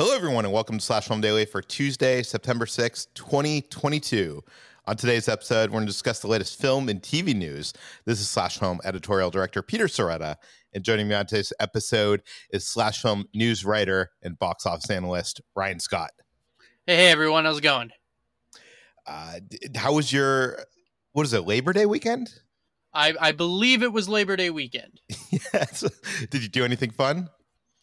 Hello, everyone, and welcome to Slash Film Daily for Tuesday, September 6th, 2022. On today's episode, we're going to discuss the latest film and TV news. This is Slash Film editorial director Peter Sciretta, and joining me on today's episode is Slash Film news writer and box office analyst Ryan Scott. Hey, hey everyone, how's it going? Uh, how was your what is it Labor Day weekend? I, I believe it was Labor Day weekend. yes. Did you do anything fun?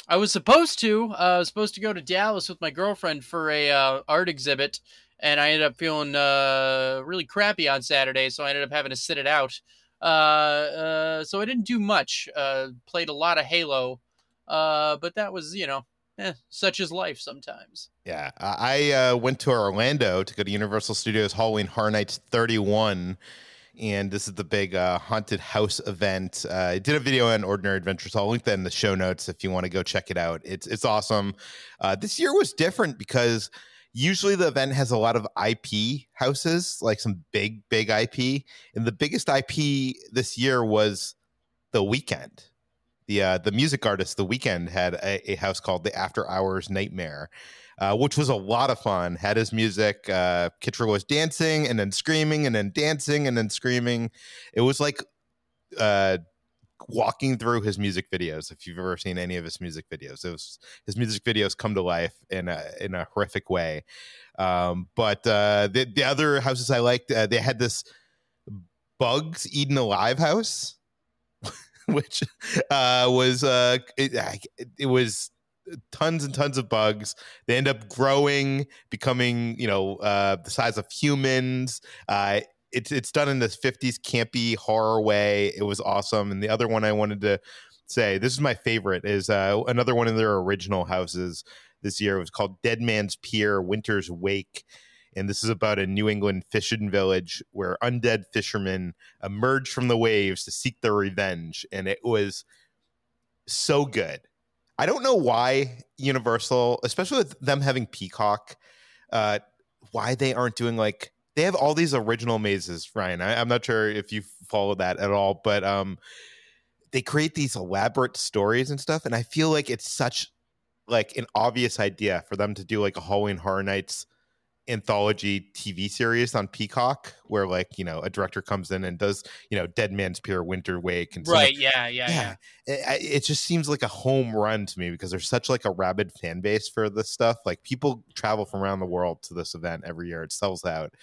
I was supposed to. Uh, I was supposed to go to Dallas with my girlfriend for a uh, art exhibit, and I ended up feeling uh, really crappy on Saturday, so I ended up having to sit it out. Uh, uh, so I didn't do much. Uh, played a lot of Halo, but that was, you know, eh, such is life sometimes. Yeah, I went to Orlando to go to Universal Studios Halloween Horror Nights 31 and this is the big uh, haunted house event. Uh, I did a video on Ordinary Adventures. I'll link that in the show notes if you want to go check it out. It's it's awesome. Uh, this year was different because usually the event has a lot of IP houses, like some big big IP, and the biggest IP this year was The Weeknd. The uh, the music artist The Weeknd had a, a house called the After Hours Nightmare uh, which was a lot of fun. Had his music. Uh, Kitra was dancing and then screaming and then dancing and then screaming. It was like uh, walking through his music videos. If you've ever seen any of his music videos, it was, his music videos come to life in a in a horrific way. Um, but uh, the the other houses I liked, uh, they had this bugs eaten alive house, which uh, was uh, it, it was tons and tons of bugs. They end up growing, becoming you know uh, the size of humans. Uh, it's it's done in this 50s campy horror way. It was awesome. And the other one I wanted to say, this is my favorite, is uh, another one of their original houses this year. It was called Dead Man's Pier: Winter's Wake. And this is about a New England fishing village where undead fishermen emerge from the waves to seek their revenge. And it was so good I don't know why Universal, especially with them having Peacock, uh, why they aren't doing like they have all these original mazes, Ryan. I, am not sure if you follow that at all, but um, they create these elaborate stories and stuff, and I feel like it's such like an obvious idea for them to do like a Halloween Horror Nights anthology TV series on Peacock where like, you know, a director comes in and does, you know, Dead Man's Pier Winter Wake and right, yeah, yeah, yeah. yeah. It, it, just seems like a home run to me because there's such like a rabid fan base for this stuff. Like people travel from around the world to this event every year. It sells out.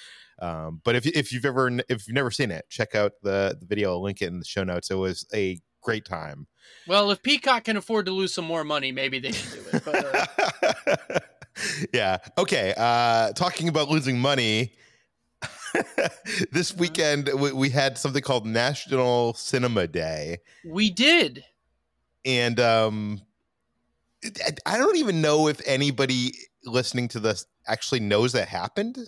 Um, but if if you've ever if you've never seen it, check out the the video. I'll link it in the show notes. It was a great time. Well, if Peacock can afford to lose some more money, maybe they should do it. But, uh... yeah. Okay. Uh, talking about losing money. this uh-huh. weekend we, we, had something called National Cinema Day. We did. And um I don't even know if anybody listening to this actually knows that happened.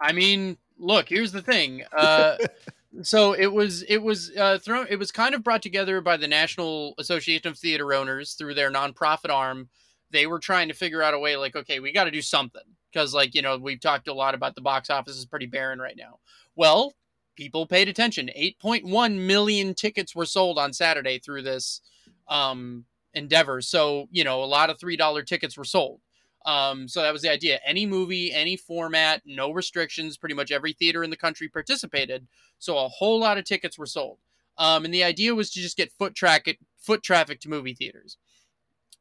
I mean, look, here's the thing. Uh so it was it was uh, thrown it was kind of brought together by the National Association of Theater Owners through their nonprofit arm. They were trying to figure out a way like okay, we got to do something because like, you know, we've talked a lot about the box office is pretty barren right now. Well, people paid attention. 8.1 million tickets were sold on Saturday through this um endeavor. So, you know, a lot of $3 tickets were sold. Um, so that was the idea. Any movie, any format, no restrictions. Pretty much every theater in the country participated. So a whole lot of tickets were sold. Um, and the idea was to just get foot traffic, foot traffic to movie theaters.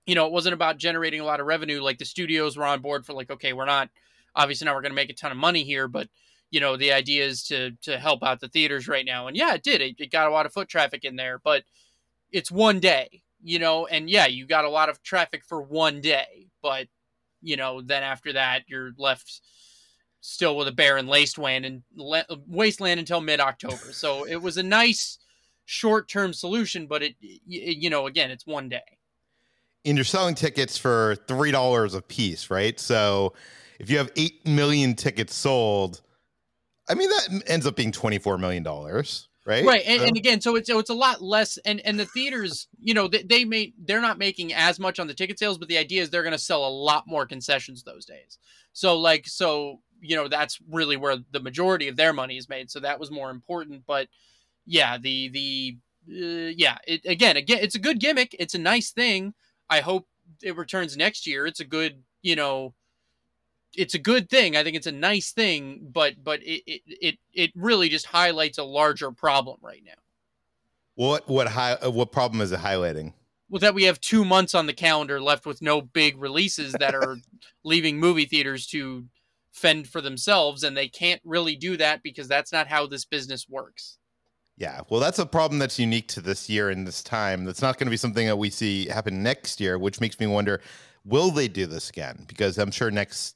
You know, it wasn't about generating a lot of revenue. Like the studios were on board for like, okay, we're not obviously now we're going to make a ton of money here, but you know, the idea is to to help out the theaters right now. And yeah, it did. It, it got a lot of foot traffic in there, but it's one day, you know, and yeah, you got a lot of traffic for one day, but you know, then after that, you're left still with a barren wasteland and wasteland until mid October. So it was a nice short term solution, but it, you know, again, it's one day. And you're selling tickets for three dollars a piece, right? So if you have eight million tickets sold, I mean that ends up being twenty four million dollars right right and, so. and, again so it's so it's a lot less and and the theaters you know they, they may they're not making as much on the ticket sales but the idea is they're going to sell a lot more concessions those days so like so you know that's really where the majority of their money is made so that was more important but yeah the the uh, yeah it, again again it's a good gimmick it's a nice thing i hope it returns next year it's a good you know it's a good thing. I think it's a nice thing, but but it it it, it really just highlights a larger problem right now. What what high what problem is it highlighting? Well, that we have two months on the calendar left with no big releases that are leaving movie theaters to fend for themselves, and they can't really do that because that's not how this business works. Yeah, well, that's a problem that's unique to this year and this time. That's not going to be something that we see happen next year, which makes me wonder: Will they do this again? Because I'm sure next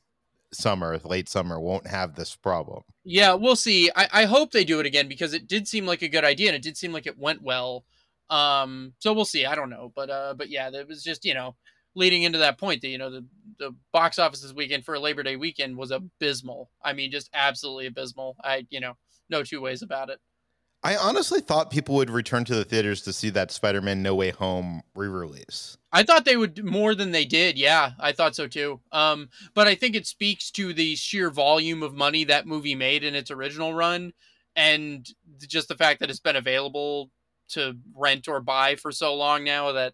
summer, late summer, won't have this problem. Yeah, we'll see. I, I hope they do it again because it did seem like a good idea and it did seem like it went well. Um, so we'll see. I don't know, but uh, but yeah, it was just you know leading into that point that you know the the box office this weekend for a Labor Day weekend was abysmal. I mean, just absolutely abysmal. I you know no two ways about it. I honestly thought people would return to the theaters to see that Spider-Man No Way Home re-release. I thought they would more than they did. Yeah, I thought so too. Um, but I think it speaks to the sheer volume of money that movie made in its original run, and just the fact that it's been available to rent or buy for so long now that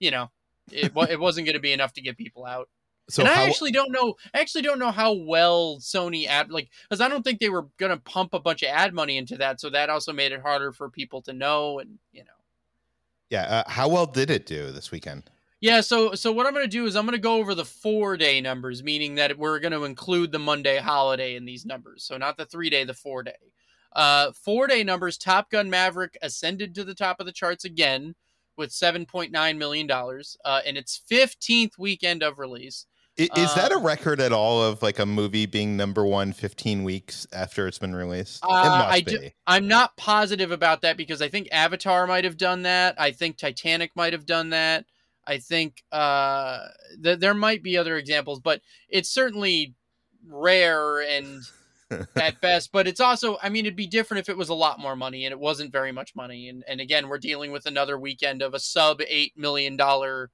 you know it it wasn't going to be enough to get people out. So and I actually don't know. I actually don't know how well Sony ad like because I don't think they were gonna pump a bunch of ad money into that. So that also made it harder for people to know, and you know. Yeah, uh, how well did it do this weekend? Yeah, so so what I'm gonna do is I'm gonna go over the four day numbers, meaning that we're gonna include the Monday holiday in these numbers. So not the three day, the four day. Uh, four day numbers. Top Gun Maverick ascended to the top of the charts again with $7.9 million uh, in its 15th weekend of release. Is, is that a um, record at all of like a movie being number one 15 weeks after it's been released? Uh, it must I be. Do, I'm not positive about that because I think Avatar might have done that. I think Titanic might have done that. I think uh, th- there might be other examples, but it's certainly rare and at best. But it's also, I mean, it'd be different if it was a lot more money, and it wasn't very much money. And and again, we're dealing with another weekend of a sub eight million dollar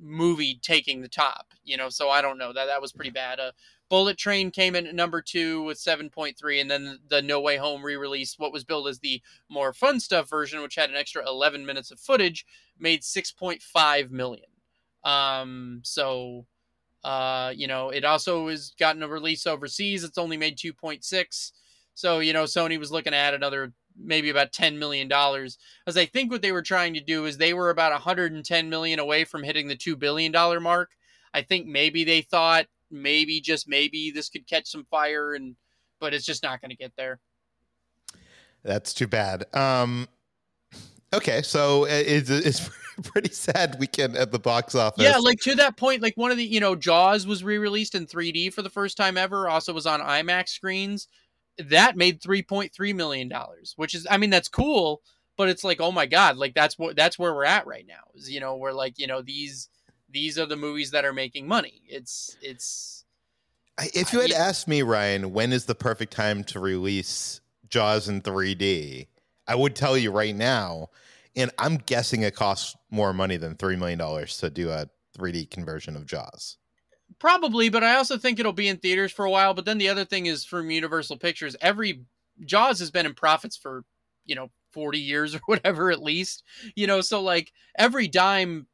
movie taking the top, you know. So I don't know that that was pretty bad. Uh, Bullet Train came in at number two with 7.3, and then the No Way Home re-release, what was billed as the more fun stuff version, which had an extra 11 minutes of footage, made 6.5 million. Um, so Uh, you know, it also has gotten a release overseas. It's only made 2.6. So, you know, Sony was looking at another maybe about 10 million dollars. As I think what they were trying to do is they were about 110 million away from hitting the 2 billion dollar mark. I think maybe they thought maybe just maybe this could catch some fire and but it's just not going to get there. That's too bad. Um okay, so it's it's pretty sad weekend at the box office. Yeah, like to that point, like one of the you know Jaws was re-released in 3D for the first time ever. Also was on IMAX screens. That made 3.3 million dollars, which is I mean that's cool, but it's like oh my god, like that's what that's where we're at right now. Is you know we're like you know these these are the movies that are making money. It's it's. If you had I, asked me, Ryan, when is the perfect time to release Jaws in 3D, I would tell you right now. And I'm guessing it costs more money than $3 million to do a 3D conversion of Jaws. Probably, but I also think it'll be in theaters for a while. But then the other thing is from Universal Pictures, every Jaws has been in profits for, you know, 40 years or whatever at least. You know, so like every dime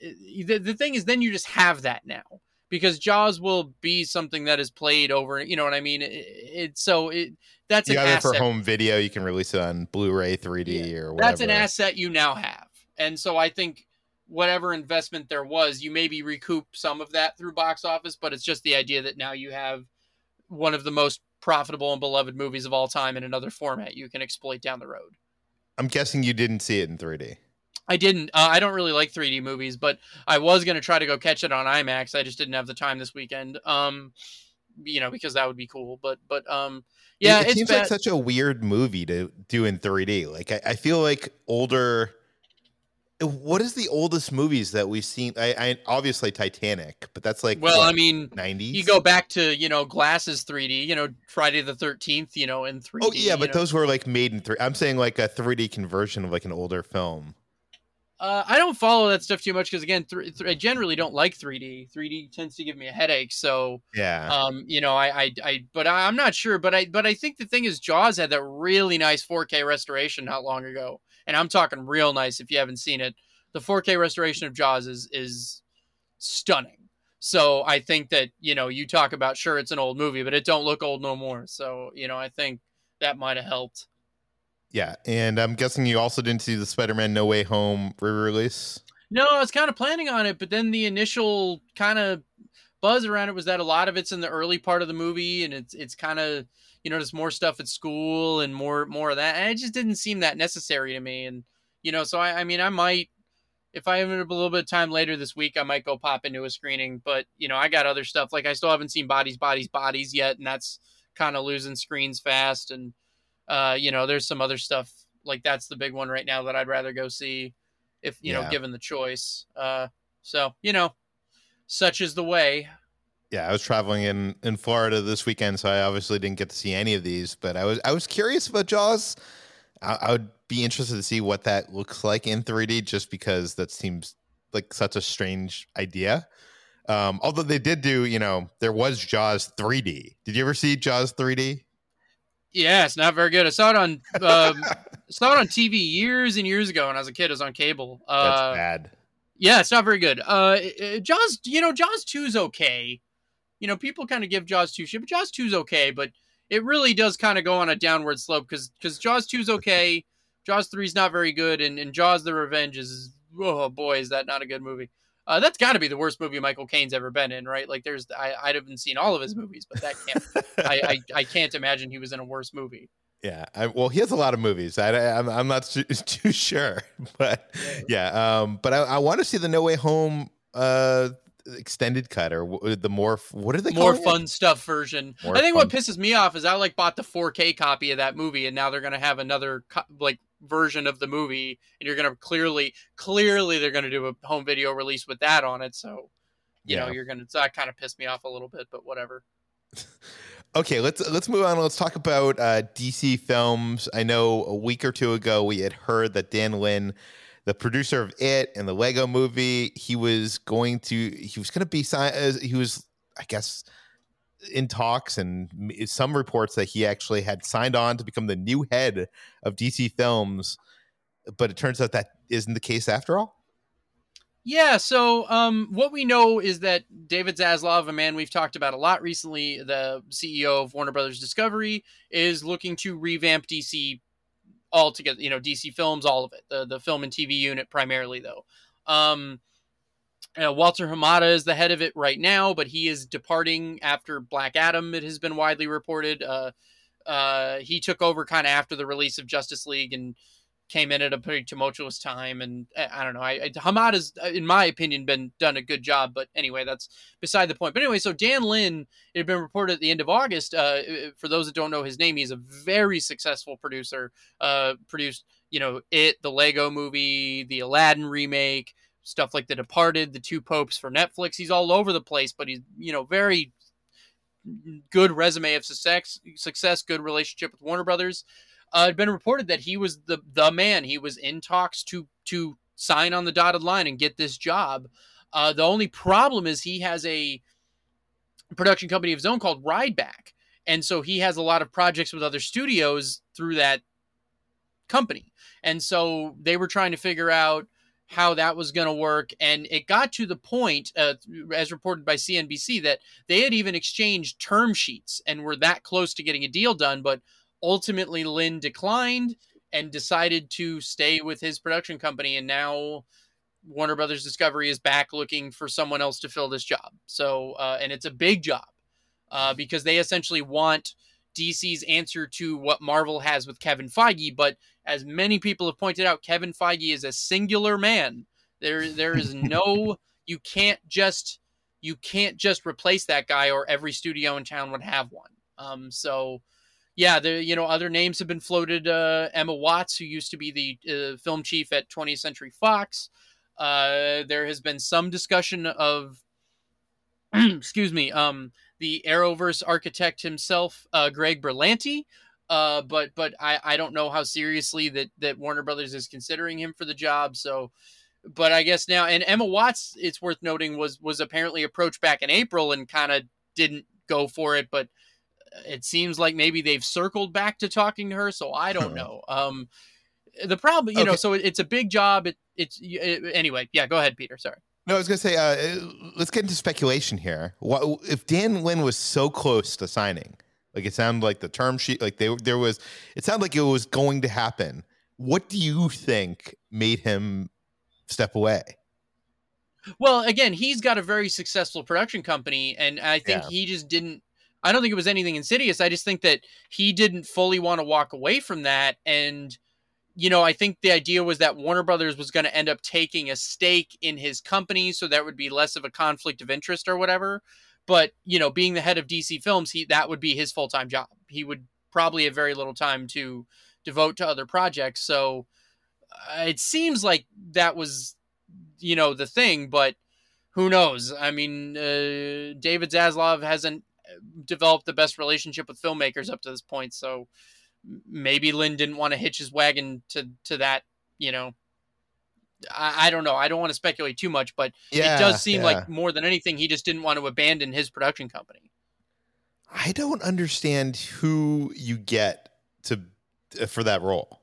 eh, the, the thing is then you just have that now because Jaws will be something that is played over. You know what I mean? It's it, so it that's you an have it for home video. You can release it on Blu-ray, 3D, yeah. or whatever. That's an asset you now have, and so I think whatever investment there was, you maybe recoup some of that through box office. But it's just the idea that now you have one of the most profitable and beloved movies of all time in another format you can exploit down the road. I'm guessing you didn't see it in 3D. I didn't. Uh, I don't really like 3D movies, but I was gonna try to go catch it on IMAX. I just didn't have the time this weekend. Um, you know, because that would be cool. But but um, yeah, it, it seems bad. like such a weird movie to do in 3D. Like I, I, feel like older. What is the oldest movies that we've seen? I, I obviously Titanic, but that's like well, what, I mean, 90s. You go back to you know Glasses 3D, you know Friday the 13th, you know in 3D. Oh yeah, but know? those were like made in three. I'm saying like a 3D conversion of like an older film. Uh, I don't follow that stuff too much because again, th- th- I generally don't like 3D. 3D tends to give me a headache. So yeah, um, you know, I, I, I, but I'm not sure. But I, but I think the thing is, Jaws had that really nice 4K restoration not long ago, and I'm talking real nice. If you haven't seen it, the 4K restoration of Jaws is is stunning. So I think that you know, you talk about sure it's an old movie, but it don't look old no more. So you know, I think that might have helped. Yeah, and I'm guessing you also didn't see the Spider-Man No Way Home re-release. No, I was kind of planning on it, but then the initial kind of buzz around it was that a lot of it's in the early part of the movie, and it's it's kind of you know there's more stuff at school and more more of that, and it just didn't seem that necessary to me. And you know, so I, I mean, I might if I have a little bit of time later this week, I might go pop into a screening. But you know, I got other stuff like I still haven't seen Bodies, Bodies, Bodies yet, and that's kind of losing screens fast and uh, you know, there's some other stuff like that's the big one right now that I'd rather go see if you yeah. know given the choice. Uh, so you know, such is the way. Yeah, I was traveling in in Florida this weekend, so I obviously didn't get to see any of these. But I was I was curious about Jaws. I, I would be interested to see what that looks like in 3D, just because that seems like such a strange idea. Um, although they did do, you know, there was Jaws 3D. Did you ever see Jaws 3D? Yeah, it's not very good. I saw it on um, saw it on TV years and years ago when I was a kid. It was on cable. Uh, That's bad. Yeah, it's not very good. Uh, Jaws, you know, Jaws two is okay. You know, people kind of give Jaws two shit, but Jaws two is okay. But it really does kind of go on a downward slope because because Jaws two is okay, Jaws three is not very good, and, and Jaws the Revenge is oh boy is that not a good movie. Uh, that's got to be the worst movie Michael Caine's ever been in, right? Like, there's I I haven't seen all of his movies, but that can't I, I, I can't imagine he was in a worse movie. Yeah, I, well, he has a lot of movies. I, I am I'm not too, too, sure, but yeah. Um, but I, I want to see the No Way Home uh extended cut or the more what are they more fun it? stuff version more i think what pisses me off is i like bought the 4k copy of that movie and now they're gonna have another co- like version of the movie and you're going to clearly clearly they're going to do a home video release with that on it so you yeah. know you're going to that kind of pissed me off a little bit but whatever okay let's let's move on let's talk about uh, dc films i know a week or two ago we had heard that dan lin the producer of it and the lego movie he was going to he was going to be signed he was i guess in talks and some reports that he actually had signed on to become the new head of DC Films, but it turns out that isn't the case after all. Yeah, so um, what we know is that David Zaslav, a man we've talked about a lot recently, the CEO of Warner Brothers Discovery, is looking to revamp DC altogether. You know, DC Films, all of it, the the film and TV unit primarily, though. Um, uh, Walter Hamada is the head of it right now, but he is departing after Black Adam. It has been widely reported. Uh, uh, he took over kind of after the release of Justice League and came in at a pretty tumultuous time. And uh, I don't know. I, I Hamad has, uh, in my opinion, been done a good job. But anyway, that's beside the point. But anyway, so Dan Lin, it had been reported at the end of August. Uh, uh, for those that don't know his name, he's a very successful producer. Uh, produced, you know, it, the Lego Movie, the Aladdin remake. Stuff like The Departed, The Two Popes for Netflix. He's all over the place, but he's you know very good resume of success, success, good relationship with Warner Brothers uh, it had been reported that he was the the man. He was in talks to to sign on the dotted line and get this job. Uh, the only problem is he has a production company of his own called Rideback, and so he has a lot of projects with other studios through that company. And so they were trying to figure out how that was going to work. And it got to the point, uh, as reported by CNBC, that they had even exchanged term sheets and were that close to getting a deal done. But ultimately Lin declined and decided to stay with his production company and now Warner Brothers Discovery is back looking for someone else to fill this job. So uh, and it's a big job uh, because they essentially want DC's answer to what Marvel has with Kevin Feige. But as many people have pointed out, Kevin Feige is a singular man. There there is no you can't just you can't just replace that guy or every studio in town would have one. Um, so yeah, the you know other names have been floated. Uh, Emma Watts, who used to be the uh, film chief at 20th Century Fox. Uh, there has been some discussion of, excuse me, um, the Arrowverse architect himself, uh, Greg Berlanti. Uh, but but I, I don't know how seriously that that Warner Brothers is considering him for the job. So, but I guess now and Emma Watts, it's worth noting was was apparently approached back in April and kind of didn't go for it, but it seems like maybe they've circled back to talking to her, so I don't know. Um, the problem, you okay. know, so it, it's a big job. It, it's it, anyway. Yeah, go ahead, Peter. Sorry. No, I was gonna say, uh, let's get into speculation here. What if Dan Lin was so close to signing? Like it sounded like the term sheet, like they there was. It sounded like it was going to happen. What do you think made him step away? Well, again, he's got a very successful production company, and I think yeah. he just didn't I don't think it was anything insidious. I just think that he didn't fully want to walk away from that. And, you know, I think the idea was that Warner Brothers was going to end up taking a stake in his company. So that would be less of a conflict of interest or whatever. But, you know, being the head of DC Films, he that would be his full time job. He would probably have very little time to devote to other projects. So uh, it seems like that was, you know, the thing. But who knows? I mean, uh, David Zaslav hasn't developed the best relationship with filmmakers up to this point. So maybe Lin didn't want to hitch his wagon to to that. You know, I, I don't know. I don't want to speculate too much, but yeah, it does seem yeah. like more than anything, he just didn't want to abandon his production company. I don't understand who you get to uh, for that role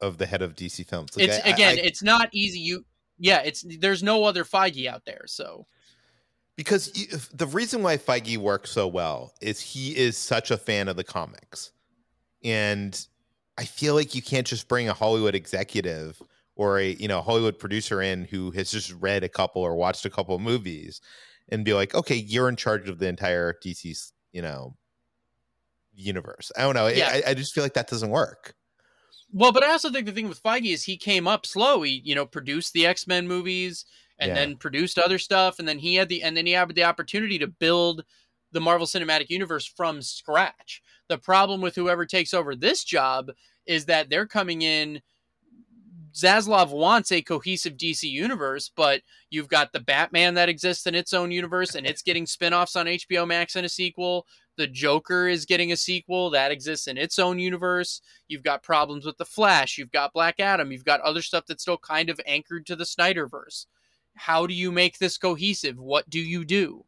of the head of DC Films. Like it's I, again, I, it's not easy. You yeah, it's there's no other Feige out there, so because the reason why Feige works so well is he is such a fan of the comics. And I feel like you can't just bring a Hollywood executive or a, you know, Hollywood producer in who has just read a couple or watched a couple of movies and be like, "Okay, you're in charge of the entire DC's, you know, universe." I don't know. Yeah. I, I just feel like that doesn't work. Well, but I also think the thing with Feige is he came up slow. He, you know, produced the X Men movies and yeah. then produced other stuff and then he had the and then he had the opportunity to build the Marvel Cinematic Universe from scratch. The problem with whoever takes over this job is that they're coming in Zaslav wants a cohesive DC universe, but you've got the Batman that exists in its own universe and it's getting spin-offs on HBO Max and a sequel. The Joker is getting a sequel that exists in its own universe. You've got problems with the Flash, you've got Black Adam, you've got other stuff that's still kind of anchored to the Snyderverse how do you make this cohesive? What do you do?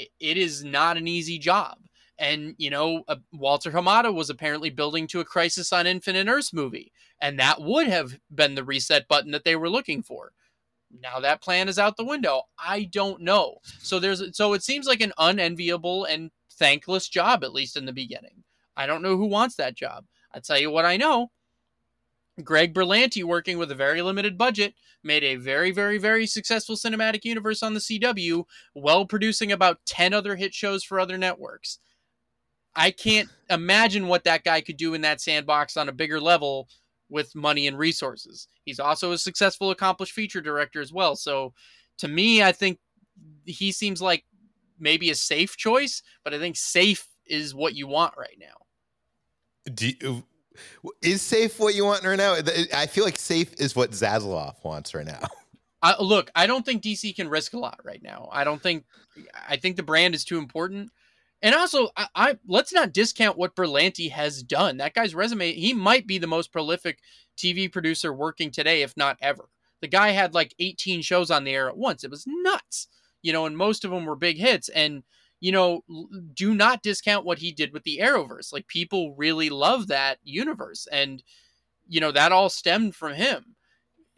it, it is not an easy job. And, you know, uh, Walter Hamada was apparently building to a Crisis on Infinite Earths movie, and that would have been the reset button that they were looking for. Now that plan is out the window. I don't know. So there's so it seems like an unenviable and thankless job at least in the beginning. I don't know who wants that job. I tell you what I know. Greg Berlanti, working with a very limited budget, made a very, very, very successful cinematic universe on the CW while producing about 10 other hit shows for other networks. I can't imagine what that guy could do in that sandbox on a bigger level with money and resources. He's also a successful, accomplished feature director as well. So to me, I think he seems like maybe a safe choice, but I think safe is what you want right now. Do you, is safe what you want right now? I feel like safe is what Zaslav wants right now. Look, I don't think DC can risk a lot right now. I don't think. I think the brand is too important. And also, I, I, let's not discount what Berlanti has done. That guy's resume, he might be the most prolific TV producer working today, if not ever. The guy had like 18 shows on the air at once. It was nuts, you know, and most of them were big hits. And you know, do not discount what he did with the Arrowverse. Like people really love that universe, and you know that all stemmed from him.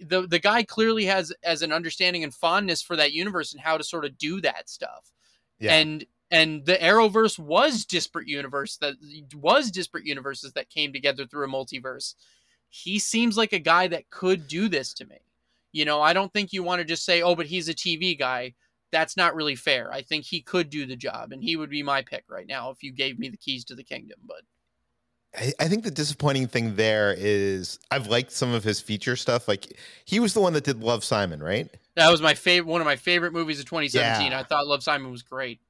the The guy clearly has as an understanding and fondness for that universe and how to sort of do that stuff. Yeah. And and the Arrowverse was disparate universe that was disparate universes that came together through a multiverse. He seems like a guy that could do this to me. You know, I don't think you want to just say, "Oh, but he's a TV guy." That's not really fair. I think he could do the job, and he would be my pick right now if you gave me the keys to the kingdom. But I, I think the disappointing thing there is I've liked some of his feature stuff. Like he was the one that did Love Simon, right? That was my favorite, one of my favorite movies of 2017. Yeah. I thought Love Simon was great.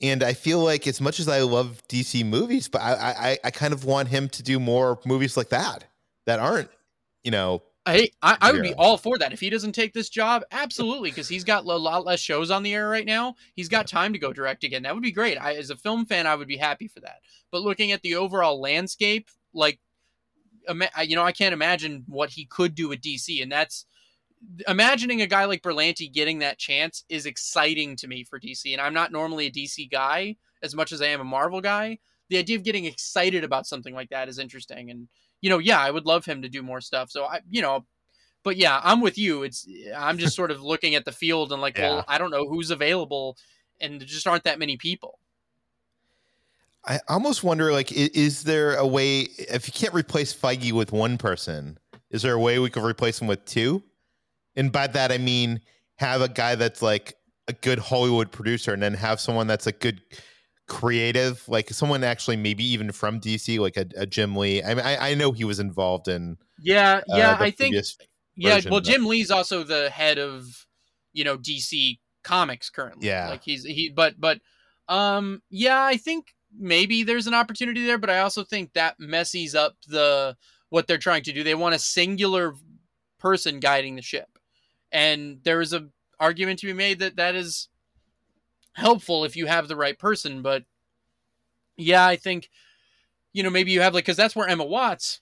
And I feel like as much as I love DC movies, but I, I, I kind of want him to do more movies like that that aren't, you know, I, I, I would be all for that if he doesn't take this job. Absolutely, because he's got a lot less shows on the air right now. He's got time to go direct again. That would be great. I, as a film fan, I would be happy for that. But looking at the overall landscape, like, you know, I can't imagine what he could do with DC, and that's imagining a guy like Berlanti getting that chance is exciting to me for DC. And I'm not normally a DC guy as much as I am a Marvel guy. The idea of getting excited about something like that is interesting, and you know, yeah, I would love him to do more stuff. So I, you know, but yeah, I'm with you. It's I'm just sort of looking at the field and like, yeah. well, I don't know who's available, and there just aren't that many people. I almost wonder, like, is there a way if you can't replace Feige with one person, is there a way we could replace him with two? And by that I mean have a guy that's like a good Hollywood producer, and then have someone that's a good creative, like someone actually maybe even from DC, like a, a Jim Lee. I mean, I, I, know he was involved in. Yeah, uh, yeah, uh, I think. Yeah, well. Jim Lee's also the head of, you know, DC Comics currently. Yeah, like he's he, but but, um, yeah, I think maybe there's an opportunity there, but I also think that messes up the what they're trying to do. They want a singular person guiding the ship, and there is a argument to be made that that is helpful if you have the right person. But yeah, I think, you know, maybe you have like, because that's where Emma Watts,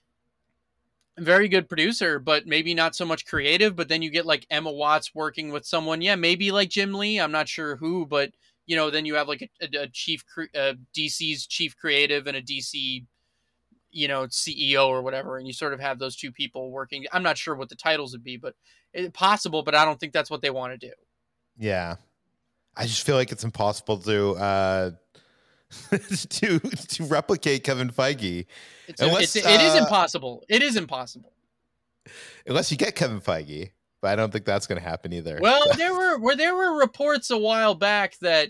very good producer, but maybe not so much creative. But then you get like Emma Watts working with someone, yeah, maybe like Jim Lee. I'm not sure who, but you know, then you have like a, a, chief, a uh, DC's chief creative and a DC, you know, CEO or whatever, and you sort of have those two people working. I'm not sure what the titles would be, but it's possible. But I don't think that's what they want to do. Yeah, I just feel like it's impossible to uh, to to replicate Kevin Feige. It's, unless, it's, it uh, is impossible. It is impossible. Unless you get Kevin Feige, but I don't think that's going to happen either. Well, there were there were reports a while back that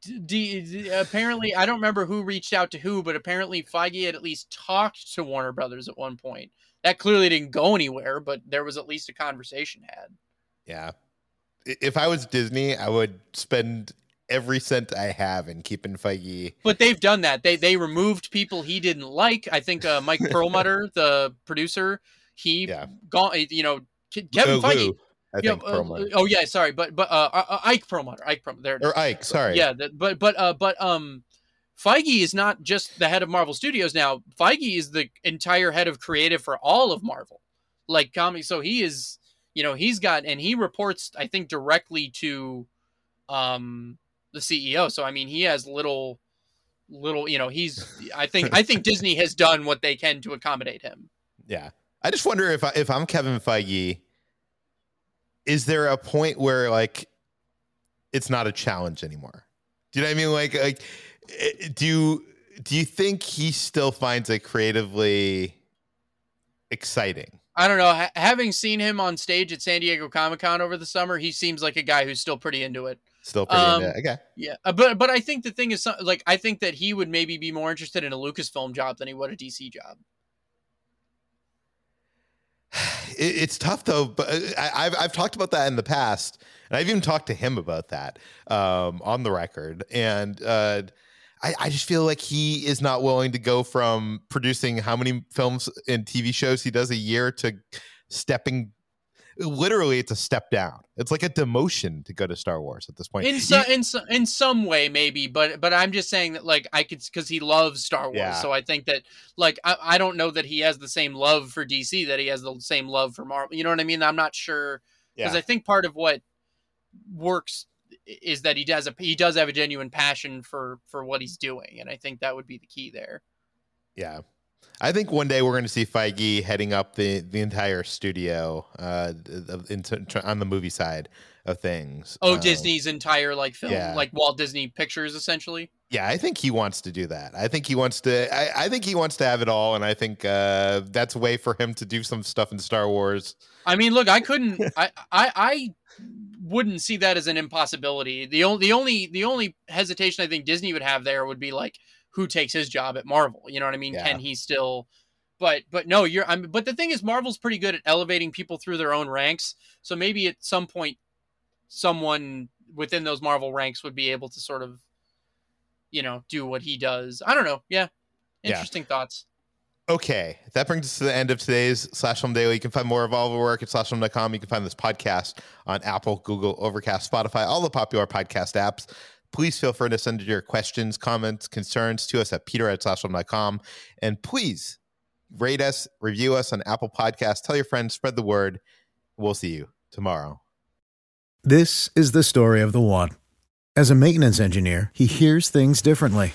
D, D, apparently I don't remember who reached out to who, but apparently Feige had at least talked to Warner Brothers at one point. That clearly didn't go anywhere, but there was at least a conversation had. Yeah, if I was Disney, I would spend every cent I have in keeping Feige. But they've done that. They they removed people he didn't like. I think uh, Mike Perlmutter, the producer, he yeah. gone. You know, Kevin Feige. Lou, I think uh, oh yeah, sorry, but but uh, uh, uh Ike Perlmutter, Ike Perlmutter, or Ike, sorry, yeah, but but uh, but um, Feige is not just the head of Marvel Studios now. Feige is the entire head of creative for all of Marvel, like comics. So he is you know he's got and he reports i think directly to um the ceo so i mean he has little little you know he's i think i think disney has done what they can to accommodate him yeah i just wonder if I, if i'm kevin feige is there a point where like it's not a challenge anymore? Do you know what I mean? Like, like eh, do you do you think he still finds it creatively exciting? I don't know. Ha- having seen him on stage at San Diego Comic Con over the summer, he seems like a guy who's still pretty into it. Still pretty Um, into it. Okay. Yeah, uh, but but I think the thing is, like, I think that he would maybe be more interested in a Lucasfilm job than he would a DC job. It, it's tough though, but uh, I, I've I've talked about that in the past, and I've even talked to him about that um, on the record, and uh, I, I just feel like he is not willing to go from producing how many films and TV shows he does a year to stepping. Literally, it's a step down. It's like a demotion to go to Star Wars at this point. In so, in so, in some way, maybe, but but I'm just saying that like I could because he loves Star Wars, Yeah. so I think that like I, I don't know that he has the same love for DC that he has the same love for Marvel. You know what I mean? I'm not sure because yeah. I think part of what works is that he does a he does have a genuine passion for for what he's doing, and I think that would be the key there. Yeah. I think one day we're going to see Feige heading up the, the entire studio uh, in, on the movie side of things. Oh, Um, Disney's entire like film, yeah. like Walt Disney Pictures, essentially. Yeah, I think he wants to do that. I think he wants to. I, I think he wants to have it all, and I think uh, that's a way for him to do some stuff in Star Wars. I mean, look, I couldn't, I, I, I wouldn't see that as an impossibility. The only, the only, the only hesitation I think Disney would have there would be like, who takes his job at Marvel? You know what I mean? Yeah. Can he still? But, but no, you're. I'm. But the thing is, Marvel's pretty good at elevating people through their own ranks. So maybe at some point, someone within those Marvel ranks would be able to sort of, you know, do what he does. I don't know. Yeah, Yeah. interesting thoughts. Okay, that brings us to the end of today's Slash Film Daily. You can find more of all of our work at slashfilm.com. You can find this podcast on Apple, Google, Overcast, Spotify, all the popular podcast apps. Please feel free to send your questions, comments, concerns to us at peter at slashfilm.com. And please rate us, review us on Apple Podcasts. Tell your friends, spread the word. We'll see you tomorrow. This is the story of the one. As a maintenance engineer, he hears things differently.